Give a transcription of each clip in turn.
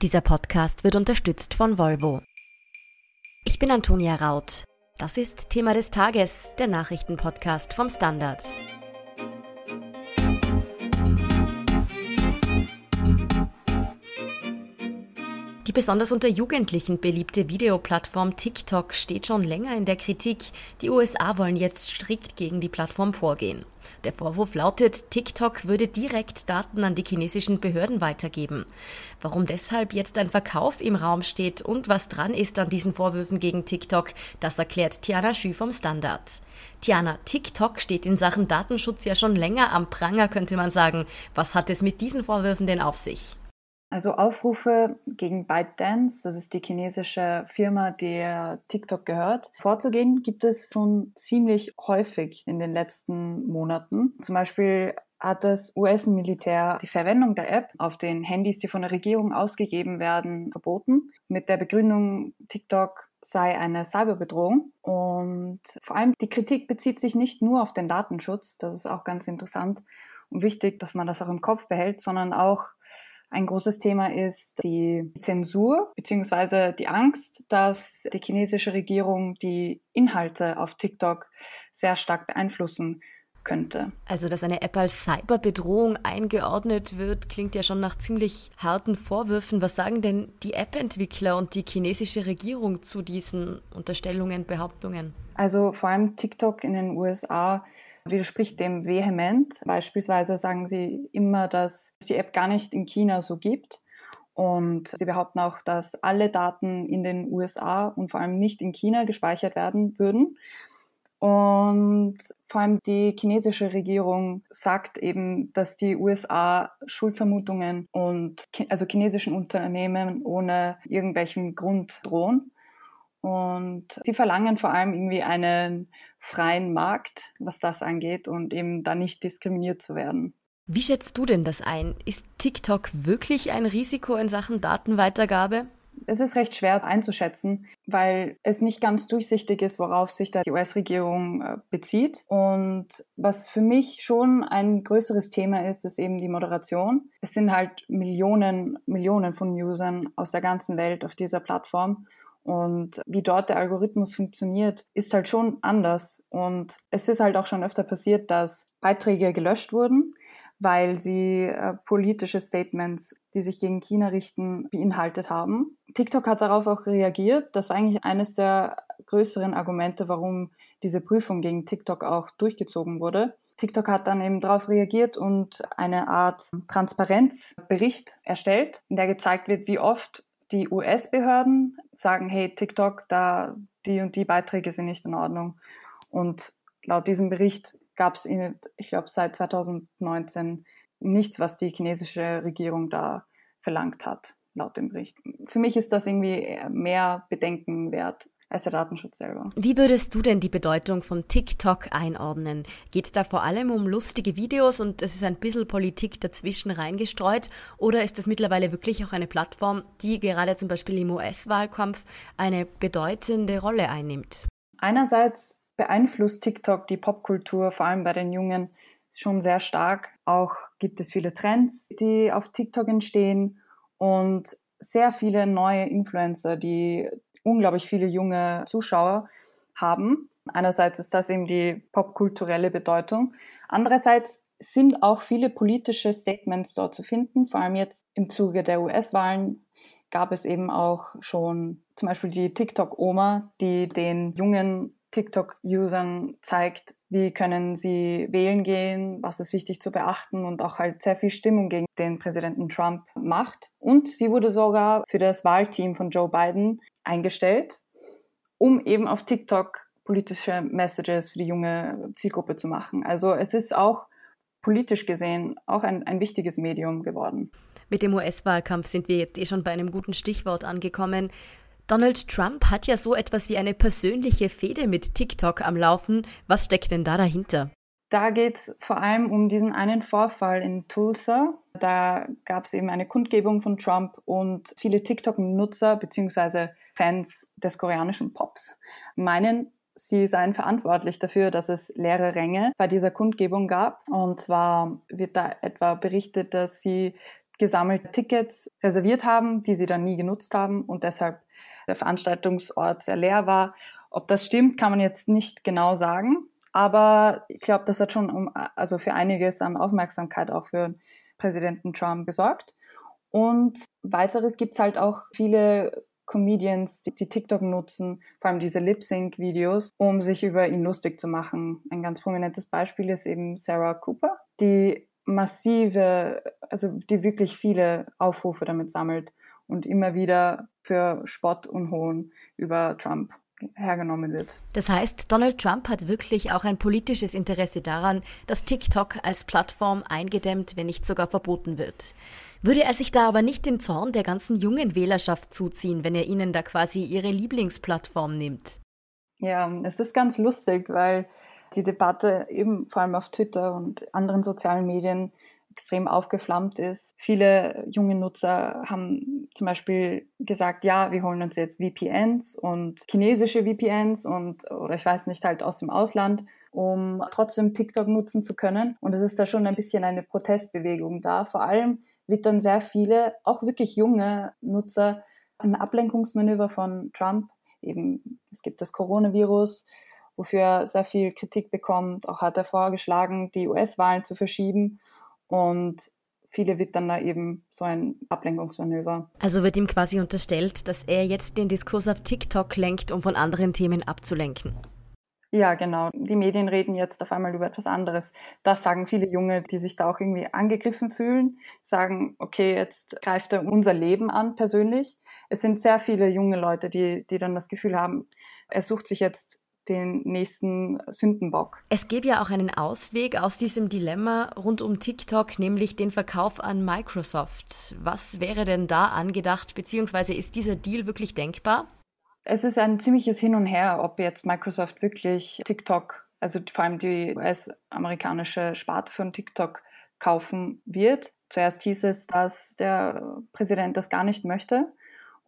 Dieser Podcast wird unterstützt von Volvo. Ich bin Antonia Raut. Das ist Thema des Tages, der Nachrichtenpodcast vom Standard. Besonders unter Jugendlichen beliebte Videoplattform TikTok steht schon länger in der Kritik. Die USA wollen jetzt strikt gegen die Plattform vorgehen. Der Vorwurf lautet, TikTok würde direkt Daten an die chinesischen Behörden weitergeben. Warum deshalb jetzt ein Verkauf im Raum steht und was dran ist an diesen Vorwürfen gegen TikTok, das erklärt Tiana Schü vom Standard. Tiana, TikTok steht in Sachen Datenschutz ja schon länger am Pranger, könnte man sagen. Was hat es mit diesen Vorwürfen denn auf sich? Also Aufrufe gegen ByteDance, das ist die chinesische Firma, der TikTok gehört, vorzugehen, gibt es schon ziemlich häufig in den letzten Monaten. Zum Beispiel hat das US-Militär die Verwendung der App auf den Handys, die von der Regierung ausgegeben werden, verboten, mit der Begründung, TikTok sei eine Cyberbedrohung. Und vor allem die Kritik bezieht sich nicht nur auf den Datenschutz, das ist auch ganz interessant und wichtig, dass man das auch im Kopf behält, sondern auch ein großes Thema ist die Zensur bzw. die Angst, dass die chinesische Regierung die Inhalte auf TikTok sehr stark beeinflussen könnte. Also, dass eine App als Cyberbedrohung eingeordnet wird, klingt ja schon nach ziemlich harten Vorwürfen. Was sagen denn die App-Entwickler und die chinesische Regierung zu diesen Unterstellungen, Behauptungen? Also vor allem TikTok in den USA widerspricht dem vehement. Beispielsweise sagen sie immer, dass es die App gar nicht in China so gibt. Und sie behaupten auch, dass alle Daten in den USA und vor allem nicht in China gespeichert werden würden. Und vor allem die chinesische Regierung sagt eben, dass die USA Schuldvermutungen und also chinesischen Unternehmen ohne irgendwelchen Grund drohen. Und sie verlangen vor allem irgendwie einen freien Markt, was das angeht und eben da nicht diskriminiert zu werden. Wie schätzt du denn das ein? Ist TikTok wirklich ein Risiko in Sachen Datenweitergabe? Es ist recht schwer einzuschätzen, weil es nicht ganz durchsichtig ist, worauf sich da die US-Regierung äh, bezieht. Und was für mich schon ein größeres Thema ist, ist eben die Moderation. Es sind halt Millionen, Millionen von Usern aus der ganzen Welt auf dieser Plattform. Und wie dort der Algorithmus funktioniert, ist halt schon anders. Und es ist halt auch schon öfter passiert, dass Beiträge gelöscht wurden, weil sie äh, politische Statements, die sich gegen China richten, beinhaltet haben. TikTok hat darauf auch reagiert. Das war eigentlich eines der größeren Argumente, warum diese Prüfung gegen TikTok auch durchgezogen wurde. TikTok hat dann eben darauf reagiert und eine Art Transparenzbericht erstellt, in der gezeigt wird, wie oft die US-Behörden sagen, hey, TikTok, da die und die Beiträge sind nicht in Ordnung. Und laut diesem Bericht gab es, ich glaube, seit 2019 nichts, was die chinesische Regierung da verlangt hat, laut dem Bericht. Für mich ist das irgendwie mehr Bedenken wert als der Datenschutz selber. Wie würdest du denn die Bedeutung von TikTok einordnen? Geht es da vor allem um lustige Videos und es ist ein bisschen Politik dazwischen reingestreut? Oder ist das mittlerweile wirklich auch eine Plattform, die gerade zum Beispiel im US-Wahlkampf eine bedeutende Rolle einnimmt? Einerseits beeinflusst TikTok die Popkultur, vor allem bei den Jungen, schon sehr stark. Auch gibt es viele Trends, die auf TikTok entstehen und sehr viele neue Influencer, die unglaublich viele junge Zuschauer haben. Einerseits ist das eben die popkulturelle Bedeutung. Andererseits sind auch viele politische Statements dort zu finden. Vor allem jetzt im Zuge der US-Wahlen gab es eben auch schon zum Beispiel die TikTok-Oma, die den jungen TikTok-Usern zeigt, wie können sie wählen gehen, was ist wichtig zu beachten und auch halt sehr viel Stimmung gegen den Präsidenten Trump macht. Und sie wurde sogar für das Wahlteam von Joe Biden eingestellt, um eben auf TikTok politische Messages für die junge Zielgruppe zu machen. Also es ist auch politisch gesehen auch ein, ein wichtiges Medium geworden. Mit dem US-Wahlkampf sind wir jetzt eh schon bei einem guten Stichwort angekommen. Donald Trump hat ja so etwas wie eine persönliche Fehde mit TikTok am Laufen. Was steckt denn da dahinter? Da geht es vor allem um diesen einen Vorfall in Tulsa. Da gab es eben eine Kundgebung von Trump und viele TikTok-Nutzer bzw. Fans des koreanischen Pops meinen, sie seien verantwortlich dafür, dass es leere Ränge bei dieser Kundgebung gab. Und zwar wird da etwa berichtet, dass sie gesammelte Tickets reserviert haben, die sie dann nie genutzt haben und deshalb der Veranstaltungsort sehr leer war. Ob das stimmt, kann man jetzt nicht genau sagen. Aber ich glaube, das hat schon um, also für einiges an Aufmerksamkeit auch für Präsidenten Trump gesorgt. Und weiteres gibt es halt auch viele Comedians, die, die, TikTok nutzen, vor allem diese Lip-Sync-Videos, um sich über ihn lustig zu machen. Ein ganz prominentes Beispiel ist eben Sarah Cooper, die massive, also die wirklich viele Aufrufe damit sammelt und immer wieder für Spott und Hohn über Trump hergenommen wird. Das heißt, Donald Trump hat wirklich auch ein politisches Interesse daran, dass TikTok als Plattform eingedämmt, wenn nicht sogar verboten wird. Würde er sich da aber nicht den Zorn der ganzen jungen Wählerschaft zuziehen, wenn er ihnen da quasi ihre Lieblingsplattform nimmt? Ja, es ist ganz lustig, weil die Debatte eben vor allem auf Twitter und anderen sozialen Medien extrem aufgeflammt ist. Viele junge Nutzer haben zum Beispiel gesagt, ja, wir holen uns jetzt VPNs und chinesische VPNs und oder ich weiß nicht halt aus dem Ausland, um trotzdem TikTok nutzen zu können. Und es ist da schon ein bisschen eine Protestbewegung da. Vor allem dann sehr viele, auch wirklich junge Nutzer, ein Ablenkungsmanöver von Trump. Eben, es gibt das Coronavirus, wofür er sehr viel Kritik bekommt. Auch hat er vorgeschlagen, die US-Wahlen zu verschieben. Und viele wird dann da eben so ein Ablenkungsmanöver. Also wird ihm quasi unterstellt, dass er jetzt den Diskurs auf TikTok lenkt, um von anderen Themen abzulenken. Ja, genau. Die Medien reden jetzt auf einmal über etwas anderes. Das sagen viele Junge, die sich da auch irgendwie angegriffen fühlen, sagen, okay, jetzt greift er unser Leben an persönlich. Es sind sehr viele junge Leute, die, die dann das Gefühl haben, er sucht sich jetzt den nächsten Sündenbock. Es gäbe ja auch einen Ausweg aus diesem Dilemma rund um TikTok, nämlich den Verkauf an Microsoft. Was wäre denn da angedacht, beziehungsweise ist dieser Deal wirklich denkbar? Es ist ein ziemliches Hin und Her, ob jetzt Microsoft wirklich TikTok, also vor allem die US-amerikanische Sparte von TikTok kaufen wird. Zuerst hieß es, dass der Präsident das gar nicht möchte.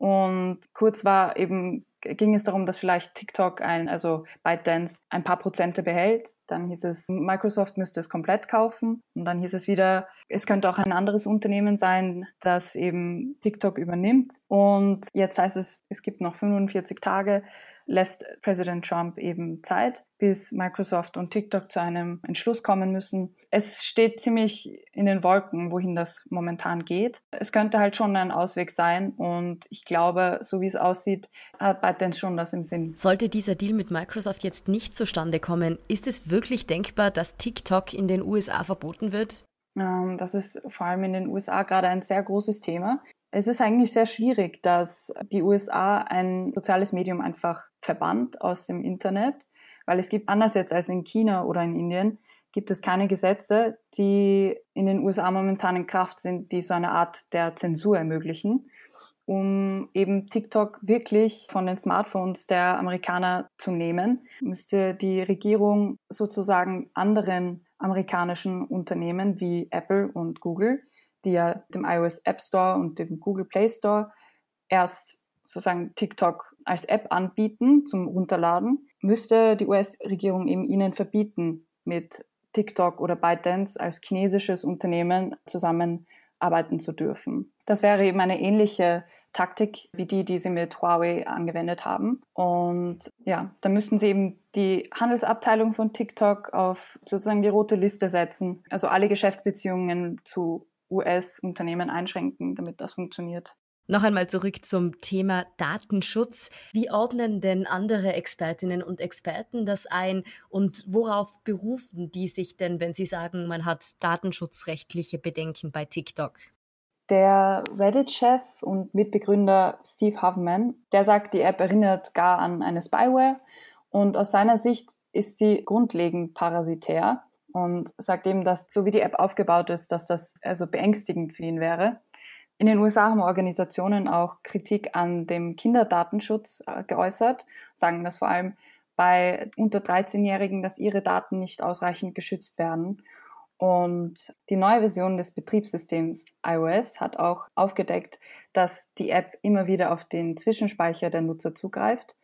Und kurz war eben ging es darum, dass vielleicht TikTok ein, also ByteDance ein paar Prozente behält. Dann hieß es, Microsoft müsste es komplett kaufen. Und dann hieß es wieder, es könnte auch ein anderes Unternehmen sein, das eben TikTok übernimmt. Und jetzt heißt es, es gibt noch 45 Tage lässt Präsident Trump eben Zeit, bis Microsoft und TikTok zu einem Entschluss kommen müssen. Es steht ziemlich in den Wolken, wohin das momentan geht. Es könnte halt schon ein Ausweg sein und ich glaube, so wie es aussieht, hat ByteDance schon das im Sinn. Sollte dieser Deal mit Microsoft jetzt nicht zustande kommen, ist es wirklich denkbar, dass TikTok in den USA verboten wird? Ähm, das ist vor allem in den USA gerade ein sehr großes Thema. Es ist eigentlich sehr schwierig, dass die USA ein soziales Medium einfach verbannt aus dem Internet, weil es gibt anders jetzt als in China oder in Indien, gibt es keine Gesetze, die in den USA momentan in Kraft sind, die so eine Art der Zensur ermöglichen, um eben TikTok wirklich von den Smartphones der Amerikaner zu nehmen, müsste die Regierung sozusagen anderen amerikanischen Unternehmen wie Apple und Google die ja dem iOS App Store und dem Google Play Store erst sozusagen TikTok als App anbieten zum Runterladen, müsste die US-Regierung eben ihnen verbieten, mit TikTok oder ByteDance als chinesisches Unternehmen zusammenarbeiten zu dürfen. Das wäre eben eine ähnliche Taktik wie die, die sie mit Huawei angewendet haben. Und ja, da müssten sie eben die Handelsabteilung von TikTok auf sozusagen die rote Liste setzen. Also alle Geschäftsbeziehungen zu US-Unternehmen einschränken, damit das funktioniert. Noch einmal zurück zum Thema Datenschutz. Wie ordnen denn andere Expertinnen und Experten das ein und worauf berufen die sich denn, wenn sie sagen, man hat datenschutzrechtliche Bedenken bei TikTok? Der Reddit-Chef und Mitbegründer Steve Huffman, der sagt, die App erinnert gar an eine Spyware und aus seiner Sicht ist sie grundlegend parasitär und sagt eben, dass so wie die App aufgebaut ist, dass das also beängstigend für ihn wäre. In den USA haben Organisationen auch Kritik an dem Kinderdatenschutz äh, geäußert, sagen, dass vor allem bei unter 13-Jährigen, dass ihre Daten nicht ausreichend geschützt werden. Und die neue Version des Betriebssystems iOS hat auch aufgedeckt, dass die App immer wieder auf den Zwischenspeicher der Nutzer zugreift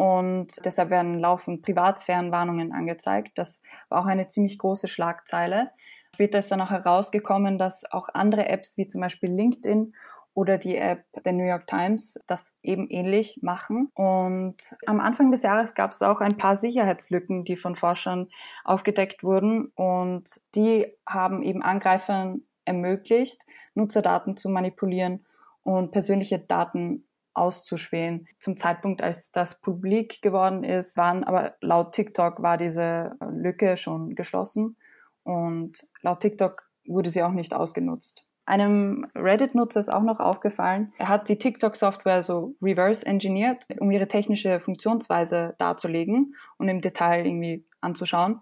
und deshalb werden laufend Privatsphärenwarnungen angezeigt. Das war auch eine ziemlich große Schlagzeile. Später ist dann auch herausgekommen, dass auch andere Apps wie zum Beispiel LinkedIn oder die App der New York Times das eben ähnlich machen. Und am Anfang des Jahres gab es auch ein paar Sicherheitslücken, die von Forschern aufgedeckt wurden. Und die haben eben Angreifern ermöglicht, Nutzerdaten zu manipulieren und persönliche Daten auszuspähen. Zum Zeitpunkt, als das publik geworden ist, waren aber laut TikTok war diese Lücke schon geschlossen und laut TikTok wurde sie auch nicht ausgenutzt. Einem Reddit-Nutzer ist auch noch aufgefallen, er hat die TikTok-Software so reverse engineert, um ihre technische Funktionsweise darzulegen und im Detail irgendwie anzuschauen.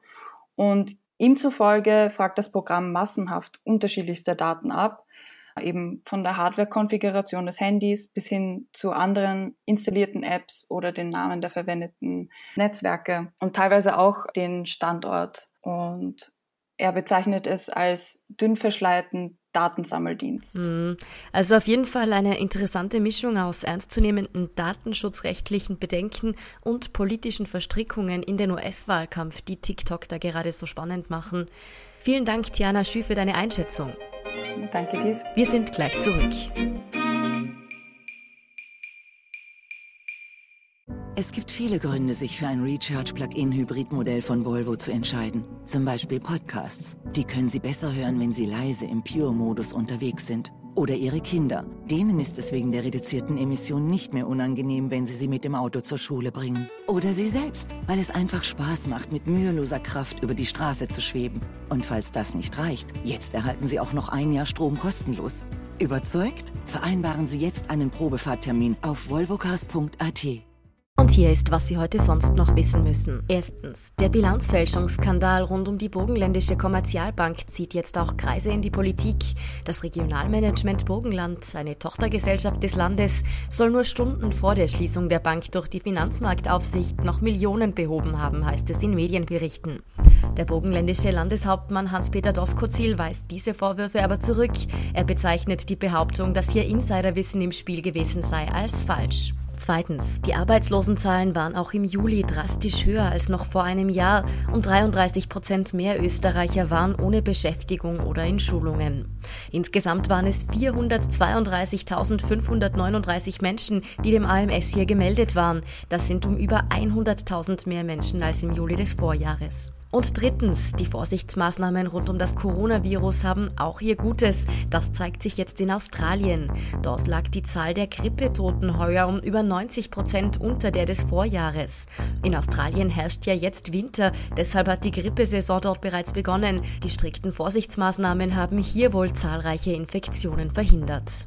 Und ihm zufolge fragt das Programm massenhaft unterschiedlichste Daten ab, eben von der Hardware-Konfiguration des Handys bis hin zu anderen installierten Apps oder den Namen der verwendeten Netzwerke und teilweise auch den Standort. Und er bezeichnet es als dünn verschleierten Datensammeldienst. Mhm. Also auf jeden Fall eine interessante Mischung aus ernstzunehmenden datenschutzrechtlichen Bedenken und politischen Verstrickungen in den US-Wahlkampf, die TikTok da gerade so spannend machen. Vielen Dank, Tiana Schü, für deine Einschätzung. Danke dir. Wir sind gleich zurück. Es gibt viele Gründe, sich für ein Recharge-Plug-in-Hybrid-Modell von Volvo zu entscheiden. Zum Beispiel Podcasts. Die können Sie besser hören, wenn Sie leise im Pure-Modus unterwegs sind. Oder Ihre Kinder. Denen ist es wegen der reduzierten Emissionen nicht mehr unangenehm, wenn Sie sie mit dem Auto zur Schule bringen. Oder Sie selbst, weil es einfach Spaß macht, mit müheloser Kraft über die Straße zu schweben. Und falls das nicht reicht, jetzt erhalten Sie auch noch ein Jahr Strom kostenlos. Überzeugt? Vereinbaren Sie jetzt einen Probefahrttermin auf volvocars.at. Und hier ist, was Sie heute sonst noch wissen müssen. Erstens, der Bilanzfälschungsskandal rund um die Burgenländische Kommerzialbank zieht jetzt auch Kreise in die Politik. Das Regionalmanagement Burgenland, eine Tochtergesellschaft des Landes, soll nur Stunden vor der Schließung der Bank durch die Finanzmarktaufsicht noch Millionen behoben haben, heißt es in Medienberichten. Der burgenländische Landeshauptmann Hans-Peter Doskozil weist diese Vorwürfe aber zurück. Er bezeichnet die Behauptung, dass hier Insiderwissen im Spiel gewesen sei, als falsch. Zweitens, die Arbeitslosenzahlen waren auch im Juli drastisch höher als noch vor einem Jahr und 33 Prozent mehr Österreicher waren ohne Beschäftigung oder in Schulungen. Insgesamt waren es 432.539 Menschen, die dem AMS hier gemeldet waren. Das sind um über 100.000 mehr Menschen als im Juli des Vorjahres. Und drittens, die Vorsichtsmaßnahmen rund um das Coronavirus haben auch ihr Gutes. Das zeigt sich jetzt in Australien. Dort lag die Zahl der Grippetoten heuer um über 90 Prozent unter der des Vorjahres. In Australien herrscht ja jetzt Winter, deshalb hat die Grippesaison dort bereits begonnen. Die strikten Vorsichtsmaßnahmen haben hier wohl zahlreiche Infektionen verhindert.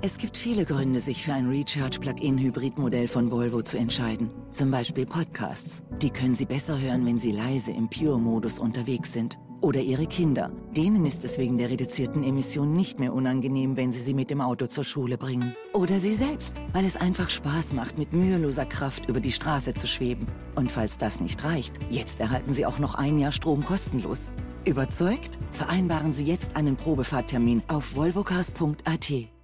Es gibt viele Gründe, sich für ein Recharge-Plug-in-Hybrid-Modell von Volvo zu entscheiden. Zum Beispiel Podcasts. Die können Sie besser hören, wenn Sie leise im Pure-Modus unterwegs sind. Oder Ihre Kinder. Denen ist es wegen der reduzierten Emissionen nicht mehr unangenehm, wenn Sie sie mit dem Auto zur Schule bringen. Oder Sie selbst, weil es einfach Spaß macht, mit müheloser Kraft über die Straße zu schweben. Und falls das nicht reicht, jetzt erhalten Sie auch noch ein Jahr Strom kostenlos. Überzeugt? Vereinbaren Sie jetzt einen Probefahrttermin auf volvocars.at.